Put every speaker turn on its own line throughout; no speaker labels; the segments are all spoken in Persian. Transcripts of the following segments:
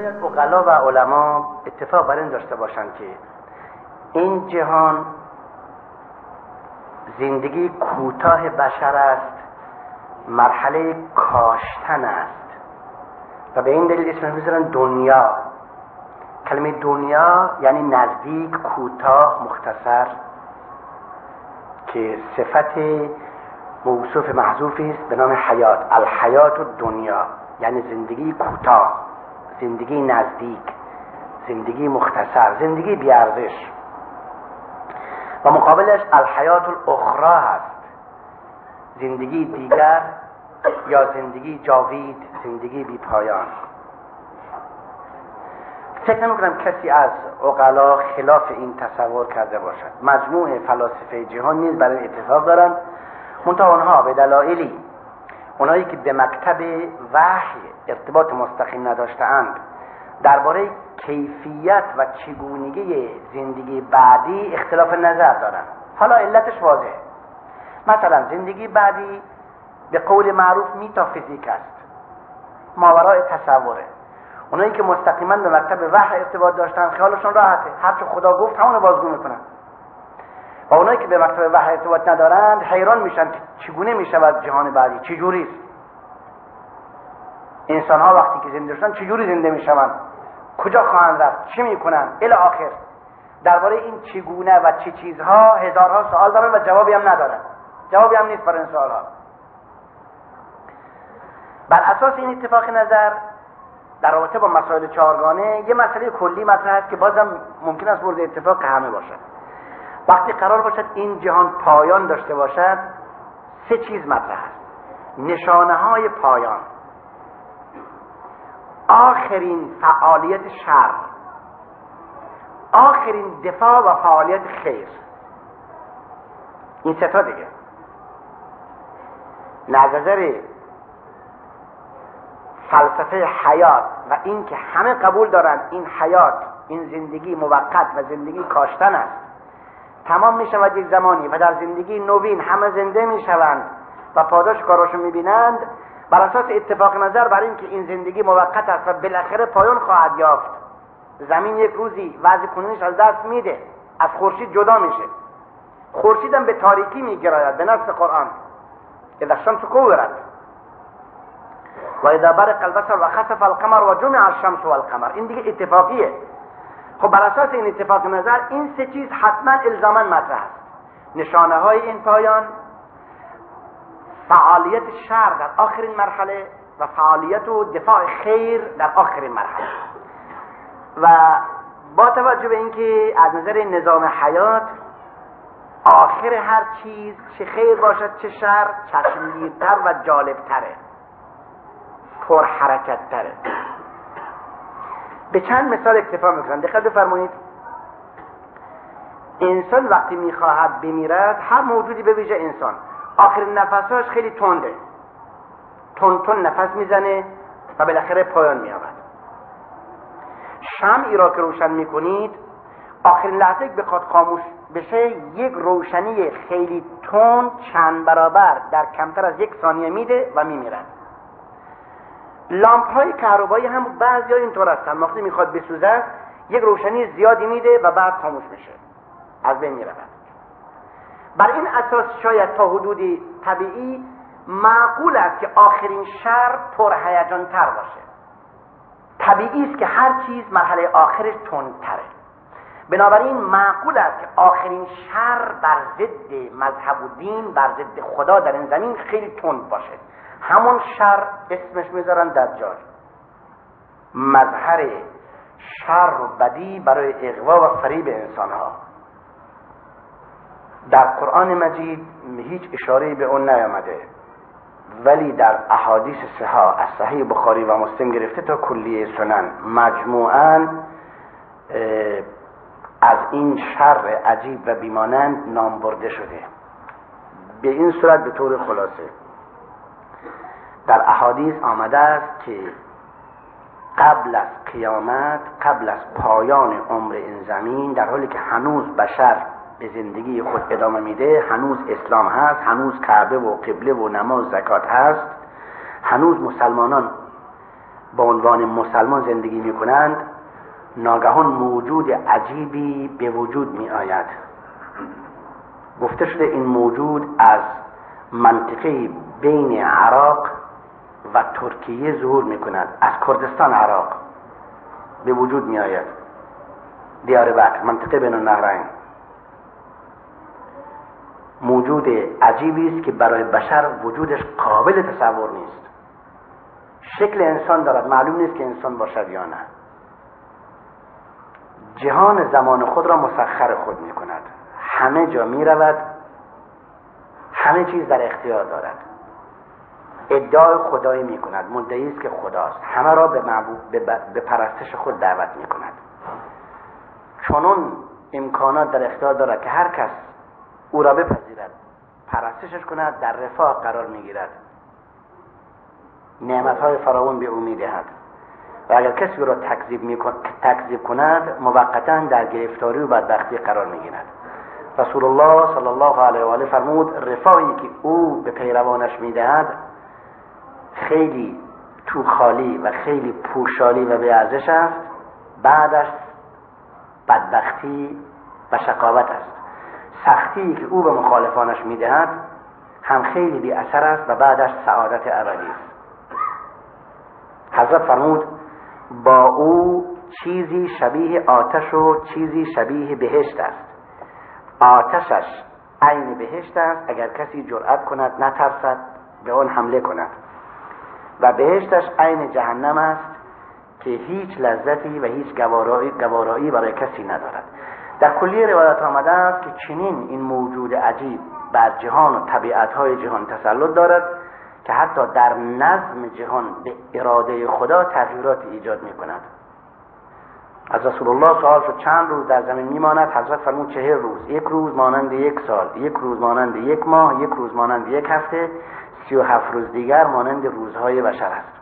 شاید اقلا و علما اتفاق بر این داشته باشند که این جهان زندگی کوتاه بشر است مرحله کاشتن است. و به این دلیل اسمش می‌ذارن دنیا. کلمه دنیا یعنی نزدیک کوتاه مختصر که صفت موصوف محذوفی است به نام حیات. الحیات و دنیا یعنی زندگی کوتاه. زندگی نزدیک زندگی مختصر زندگی بیارزش. و مقابلش الحیات الاخرى هست. زندگی دیگر یا زندگی جاوید زندگی بی پایان. فکر نمی کسی از اقلا خلاف این تصور کرده باشد. مجموع فلاسفه جهان نیز برای اتفاق دارند. منتها آنها به دلایلی اونایی که به مکتب وحی ارتباط مستقیم نداشتهاند. درباره کیفیت و چگونگی زندگی بعدی اختلاف نظر دارند حالا علتش واضحه. مثلا زندگی بعدی به قول معروف میتافیزیک است. ماورای تصوره. اونایی که مستقیما به مکتب وحی ارتباط داشتن خیالشون راحته. هرچه خدا گفت همون بازگو می‌کنن. و اونایی که به مکتب وحی ارتباط ندارند حیران میشن که چگونه می‌شود جهان بعدی. چجوری است انسان ها وقتی که زنده شدن چجوری زنده می‌شوند کجا خواهند رفت چه می‌کنن الی آخر درباره این چگونه و چه چیزها هزارها سوال دارن و جوابی هم ندارن جوابی هم نیست برای این سوالها بر اساس این اتفاق نظر در رابطه با مسائل چهارگانه یه مسئله کلی مطرح است که بازم ممکن است مورد اتفاق همه باشد وقتی قرار باشد این جهان پایان داشته باشد سه چیز مطرح است نشانه های پایان آخرین فعالیت شر. آخرین دفاع و فعالیت خیر. این ستا دیگه. نظر فلسفه حیات و اینکه همه قبول دارند این حیات این زندگی موقت و زندگی کاشتن است. تمام می شود یک زمانی و در زندگی نوین همه زنده می شوند و پاداش کاراشو می بینند. بر اساس اتفاق نظر بر اینکه این زندگی موقت است و بالاخره پایان خواهد یافت زمین یک روزی وضع کنونش از دست میده از خورشید جدا میشه. خورشید هم به تاریکی میگراید به نصف قرآن. اذا الشمس کورت و اذا برق البصر و خسف القمر و جمع الشمس و القمر این دیگه اتفاقیه. خب بر اساس این اتفاق نظر این سه چیز حتما الزاما مطرح است. نشانه های این پایان فعالیت شر در آخرین مرحله و فعالیت و دفاع خیر در آخرین مرحله. و با توجه به اینکه از نظر نظام حیات آخر هر چیز چه خیر باشد چه شر چشمگیرتر و جالبتره. پر حرکت تره به چند مثال اکتفا می‌کنم. دقت بفرمایید. انسان وقتی می‌خواهد بمیرد هر موجودی به ویژه انسان. آخرین نفسهاش خیلی تنده. تون تون نفس می‌زنه و بالاخره پایان مییابد شمعی را که روشن می‌کنید آخرین لحظه که بخواد خاموش بشه یک روشنی خیلی تون چند برابر در کمتر از یک ثانیه میده و میمیرد. لامپ های کهربایی هم بعضی اینطور هستن. وقتی می‌خواد بسوزد یک روشنی زیادی میده و بعد خاموش میشه. از بین می‌رود. بر این اساس شاید تا حدودی طبیعی معقول است که آخرین شر پر هیجان تر باشه. طبیعی است که هر چیز مرحله آخرش تندتره بنابراین معقول است که آخرین شر بر ضد مذهب و دین بر ضد خدا در این زمین خیلی تند باشه. همون شر اسمش می‌ذارن دجال. مظهر شر و بدی برای اغوا و فریب انسان ها در قرآن مجید هیچ اشاره به اون نیامده. ولی در احادیث سها از صحیح بخاری و مسلم گرفته تا کلیه سنن. مجموعا از این شر عجیب و بیمانند نام برده شده. به این صورت به طور خلاصه. در احادیث آمده است که قبل از قیامت قبل از پایان عمر این زمین در حالی که هنوز بشر به زندگی خود ادامه میده. هنوز اسلام هست هنوز کعبه و قبله و نماز زکات هست. هنوز مسلمانان با عنوان مسلمان زندگی می کنند ناگهان موجود عجیبی به وجود می آید گفته شده این موجود از منطقه بین عراق و ترکیه ظهور می کند از کردستان عراق به وجود می آید دیار بکر منطقه بین النهرین. موجود عجیبی است که برای بشر وجودش قابل تصور نیست. شکل انسان دارد. معلوم نیست که انسان باشد یا نه. جهان زمان خود را مسخر خود می کند همه جا می رود همه چیز در اختیار دارد. ادعای خدایی می کند مدعی است که خداست. همه را به, به پرستش خود دعوت می کند چونون امکانات در اختیار دارد که هر کس او را بپذیرد. پرستشش کند در رفاه قرار می گیرد نعمت های فراوان به او می دهد و اگر کسی را تکذیب, تکذیب کند موقتا در گرفتاری و بدبختی قرار می گیرد رسول الله صلی الله علیه و آله فرمود رفاهی که او به پیروانش می‌دهد خیلی تو خالی و خیلی پوشالی و به ارزش است. بعدش بدبختی و شقاوت است. سختی که او به مخالفانش می‌دهد هم خیلی بی اثر است و بعدش سعادت ابدی است. حضرت فرمود با او چیزی شبیه آتش و چیزی شبیه بهشت است. آتشش عین بهشت است اگر کسی جرأت کند نترسد به آن حمله کند. و بهشتش عین جهنم است که هیچ لذتی و هیچ گوارایی, برای کسی ندارد. در کلی روایت آمده است که چنین این موجود عجیب بر جهان و طبیعتهای جهان تسلط دارد که حتی در نظم جهان به اراده خدا تغییرات ایجاد می کند از رسول الله سوال شد چند روز در زمین میماند؟ حضرت فرمود چهر روز. یک روز مانند یک سال یک روز مانند یک ماه یک روز مانند یک هفته سی و هفت روز دیگر مانند روزهای بشر است.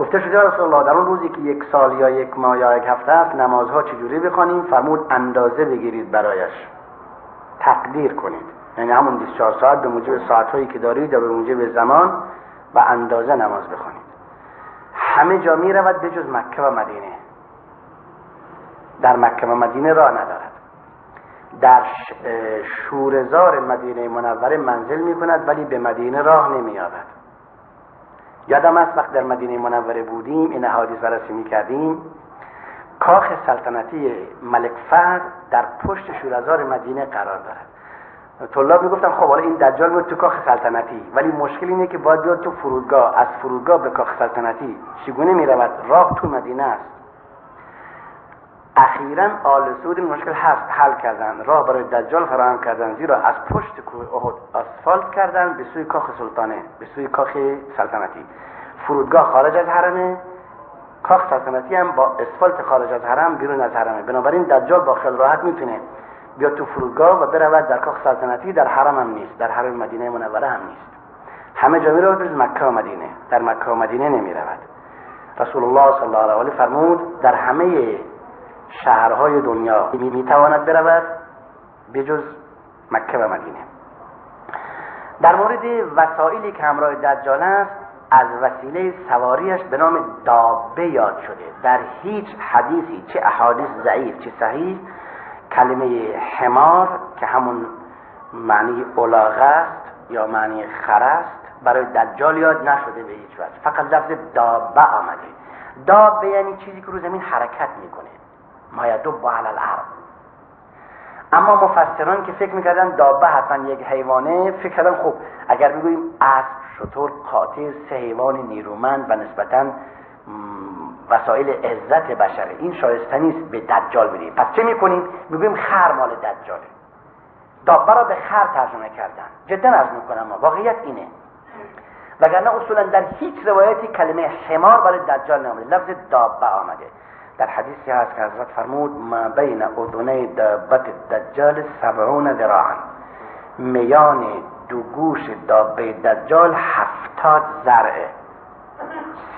گفته شده رسول الله در اون روزی که یک سال یا یک ماه یا یک هفته است نمازها چجوری بخوانیم؟ فرمود اندازه بگیرید برایش. تقدیر کنید. یعنی همون 24 ساعت به موجب ساعتهایی که دارید یا به موجب زمان و اندازه نماز بخوانید. همه جا می رود به جز مکه و مدینه. در مکه و مدینه راه ندارد. در شورزار مدینه منوره منزل می کند ولی به مدینه راه نمی آبد یادم است وقت در مدینه منوره بودیم این حادث بررسی می کردیم کاخ سلطنتی ملک فهد در پشت شورزار مدینه قرار دارد. طلاب می‌گفتن خب حالا این دجال بود تو کاخ سلطنتی. ولی مشکل اینه که باید بیاد تو فرودگاه. از فرودگاه به کاخ سلطنتی چگونه می‌رود؟ راه تو مدینه است. اخیرا آل سعود این مشکل حل کردن. راه برای دجال فراهم کردن. زیرا از پشت کوه احد آسفالت کردن به سوی کاخ سلطانه به سوی کاخ سلطنتی. فرودگاه خارج از حرمه کاخ سلطنتی هم با اسفالت خارج از حرم بیرون از حرمه. بنابراین دجال با خیل راحت می‌تونه بیاد تو فرودگاه و برود در کاخ سلطنتی در حرم هم نیست در حرم مدینه منوره هم نیست. همه جا می‌رود به مکه و مدینه. در مکه و مدینه نمی رود رسول الله صلی الله علیه و فرمود در همه شهرهای دنیا می‌تواند برود بجز مکه و مدینه. در مورد وسایلی که همراه دجال است از وسیله سواریش به نام دابه یاد شده. در هیچ حدیثی چه احادیث ضعیف چه صحیح کلمه حمار که همون معنی اولاغه است یا معنی خر است برای دجال یاد نشده به هیچ وجه. فقط لفظ دابه آمده. دابه یعنی چیزی که رو زمین حرکت می‌کنه. ما یدب علی الارض. اما مفسران که فکر می‌کردن دابه حتما یک حیوانه فکر کردن خب اگر بگوییم اسب شطور قاطع سه حیوان نیرومند و نسبتا وسایل عزت بشره این شایسته نیست به دجال بدیم پس چه می‌کنیم؟ می‌گوییم خر مال دجاله. دابه را به خر ترجمه کردن. جدا از می‌کنم واقعیت اینه. وگرنه اصولا در هیچ روایتی کلمه حمار برای دجال نامده لفظ دابه آمده. در حدیثی هست که حضرت فرمود ما بین اذنی دابت دجال سبعون ذراعا. میان دو گوش دابه دجال هفتاد زرعه.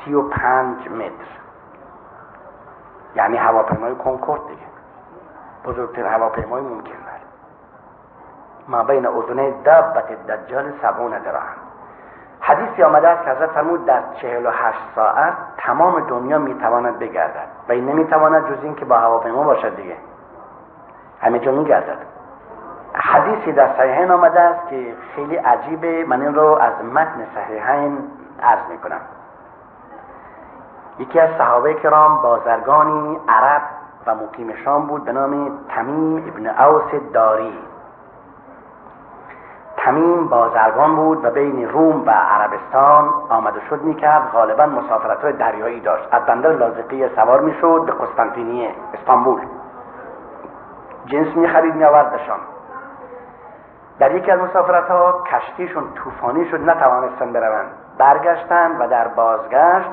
سی و پنج متر. یعنی هواپیمای کنکورد دیگه. بزرگتر هواپیمای ممکن ما بین اذنه دابت دجال سبعون ذراعا. حدیثی آمده است که حضرت فرمود در چهل و هشت ساعت تمام دنیا می‌تواند بگردد و این نمی‌تواند جز این که با هواپیما باشد دیگه. همه جا میگردد. حدیثی در صحیحین آمده است که خیلی عجیبه. من این رو از متن صحیحین عرض می‌کنم. یکی از صحابه کرام بازرگانی عرب و مقیم شام بود به نام تمیم ابن اوس داری تمیم بازرگان بود و بین روم و عربستان آمد و شد می‌کرد. غالبا مسافرت های دریایی داشت. از بندر لازقی سوار می‌شد به قسطنطینیه استانبول. جنس می‌خرید میآورد در یکی از مسافرت ها کشتیشون طوفانی شد نتوانستن بروند. برگشتند و در بازگشت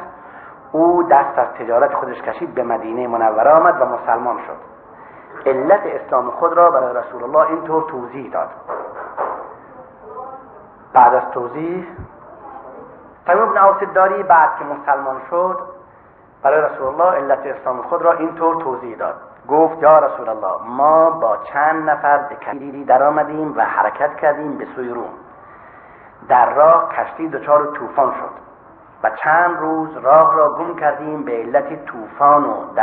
او دست از تجارت خودش کشید به مدینه منوره آمد و مسلمان شد. علت اسلام خود را برای رسول الله اینطور توضیح داد. بعد از توضیح. تمیم ابن داری بعد که مسلمان شد برای رسول الله علت اسلام خود را اینطور توضیح داد. گفت یا رسول الله ما با چند نفر به کشتی در آمدیم و حرکت کردیم به سوی روم. در راه کشتی دچار طوفان شد و چند روز راه را گم کردیم به علت طوفان و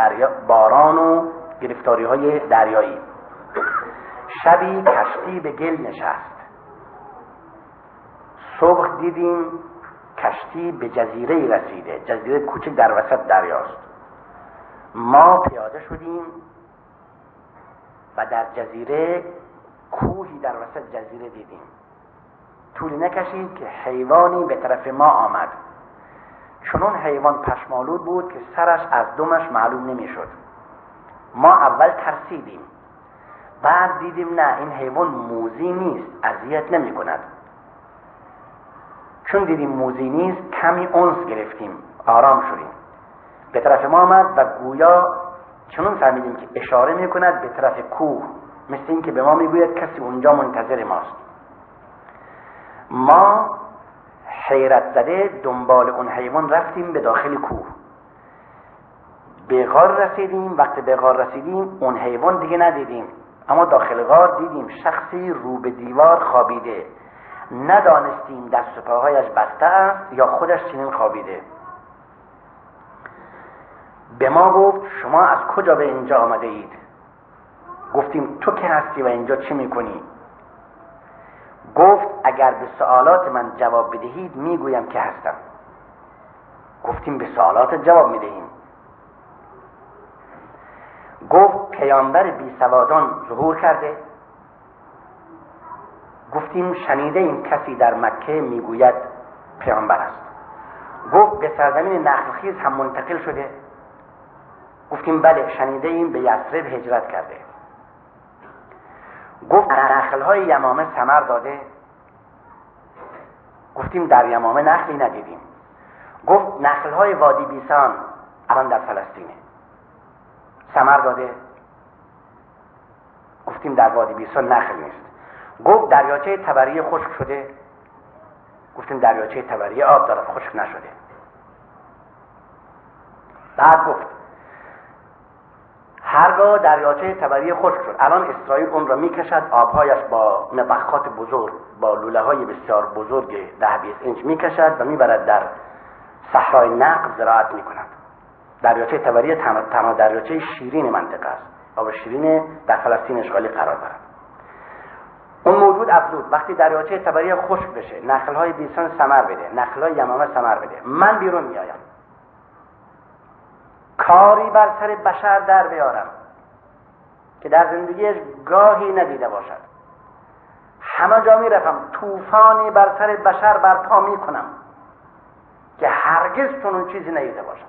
باران و گرفتاری های دریایی. شبی کشتی به گل نشست. صبح دیدیم کشتی به جزیره رسیده. جزیره کوچک در وسط دریاست. ما پیاده شدیم و در جزیره کوهی در وسط جزیره دیدیم. طولی نکشید که حیوانی به طرف ما آمد. چون حیوان پشمالود بود که سرش از دمش معلوم نمی‌شد. ما اول ترسیدیم. بعد دیدیم نه این حیوان موزی نیست اذیت نمی کند چون دیدیم موزی نیست کمی اونس گرفتیم. آرام شدیم. به طرف ما آمد و گویا چنون فهمیدیم که اشاره می کند به طرف کوه مثل اینکه به ما می‌گوید کسی اونجا منتظر ماست. ما حیرت زده دنبال اون حیوان رفتیم به داخل کوه. به غار رسیدیم. وقتی به غار رسیدیم اون حیوان دیگه ندیدیم. اما داخل غار دیدیم شخصی رو به دیوار خوابیده. ندانستیم دست و پاهایش بسته یا خودش چنین خوابیده. به ما گفت شما از کجا به اینجا آمده اید؟ گفتیم تو که هستی و اینجا چی می‌کنی؟ گفت اگر به سوالات من جواب بدهید می‌گویم که هستم. گفتیم به سوالات جواب می‌دهیم. گفت پیامبر بی سوادان ظهور کرده. گفتیم شنیده این کسی در مکه می‌گوید پیامبر است. گفت به سرزمین نخلخیز هم منتقل شده. گفتیم بله شنیده این به یسرب هجرت کرده. گفت نخل های یمامه سمر داده. گفتیم در یمامه نخلی ندیدیم. گفت نخل های وادی بیسان الان در فلسطینه. سمر داده. گفتیم در وادی بیسان نخل نیست. گفت دریاچه تبریه خشک شده. گفتیم دریاچه تبریه آب دارد خشک نشده. بعد گفت هرگاه دریاچه تبریه خشک شد الان اسرائیل اون را می‌کشد آبهایش با مبخات بزرگ با لوله های بسیار بزرگ ده بیست اینچ می‌کشد و می‌برد در صحرای نقب زراعت می‌کند. دریاچه تبریه تنها دریاچه شیرین منطقه است. آب شیرین در فلسطین اشغالی قرار دارد. اون موجود افزود. وقتی دریاچه تبریه خشک بشه نخل های بیسان سمر بده نخل های یمامه سمر بده. من بیرون میایم کاری بر سر بشر در بیارم که در زندگیش گاهی ندیده باشد. همه جا می رفم طوفانی بر سر بشر برپا می کنم که هرگز چون چیزی ندیده باشم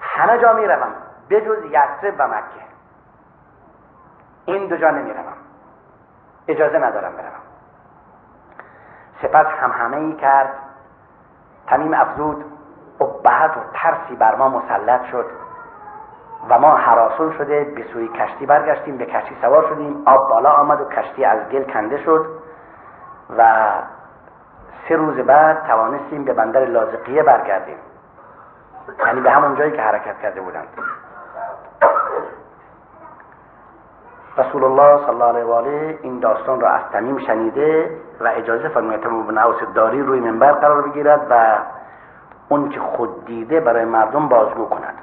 همه جا می روم بجز یسرب و مکه. این دو جا نمی روم اجازه ندارم بروم سپس هم همه ای کرد. تمیم افزود. ابهت و ترسی بر ما مسلط شد و ما حراسون شده به سوی کشتی برگشتیم به کشتی سوار شدیم. آب بالا آمد و کشتی از گل کنده شد و سه روز بعد توانستیم به بندر لازقیه برگردیم. یعنی به همون جایی که حرکت کرده بودند. رسول الله صلی الله علیه و آله این داستان را از تمیم شنیده و اجازه فرمود تمام بن اوس داری روی منبر قرار بگیرد و اون که خود دیده برای مردم بازگو کند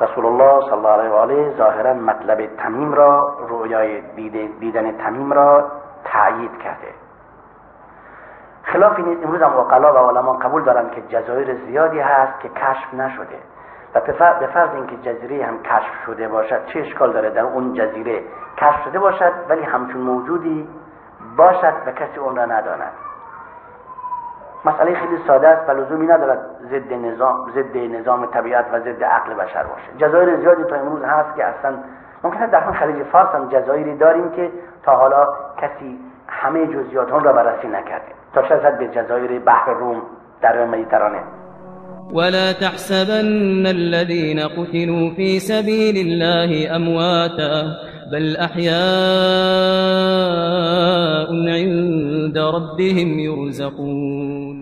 رسول الله صلی الله علیه و آله ظاهرا مطلب تمیم را رویای دیدن تمیم را تایید کرده خلافی نیست امروز هم و علما قبول دارند که جزایر زیادی هست که کشف نشده و به فرض اینکه جزیره هم کشف شده باشد چه اشکال داره در اون جزیره کشف شده باشد ولی همچون موجودی باشد و کسی اون را نداند. مسئله خیلی ساده است و لزومی ندارد ضد نظام ضد نظام طبیعت و ضد عقل بشر باشه. جزایر زیادی تا امروز هست که اصلا ممکنه در همون خلیج فارس هم جزایری داریم که تا حالا کسی همه جزئیات را بررسی نکرده. تا شاید به جزایر بحر روم در مدیترانه
ولا تحسبن الذين قتلوا في سبيل الله أمواتا بل أحياء عند ربهم يرزقون.